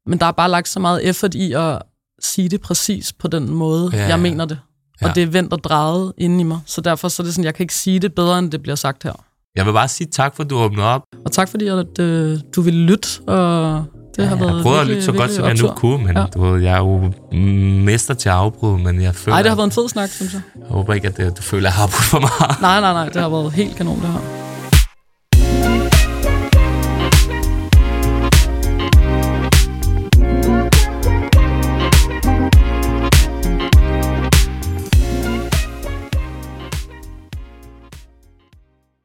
men der er bare lagt så meget effort i at sige det præcis på den måde, Ja, ja, ja. jeg mener det. Ja. Og det er vendt og drejet inde i mig. Så derfor så er det sådan, jeg kan ikke sige det bedre, end det bliver sagt her. Jeg vil bare sige tak, for at du åbnede op. Og tak fordi, at øh, du ville lytte, og det har jeg været har prøvet at virkelig, lytte så godt, som jeg nu kunne, men Ja. ja. du ved, jeg er jo mester til at afbryde, men jeg føler, Ej, det har været en fed snak, synes jeg. jeg håber ikke, at det, du føler, at jeg har afbrudt for meget. Nej, nej, nej, det har været helt kanon, det her.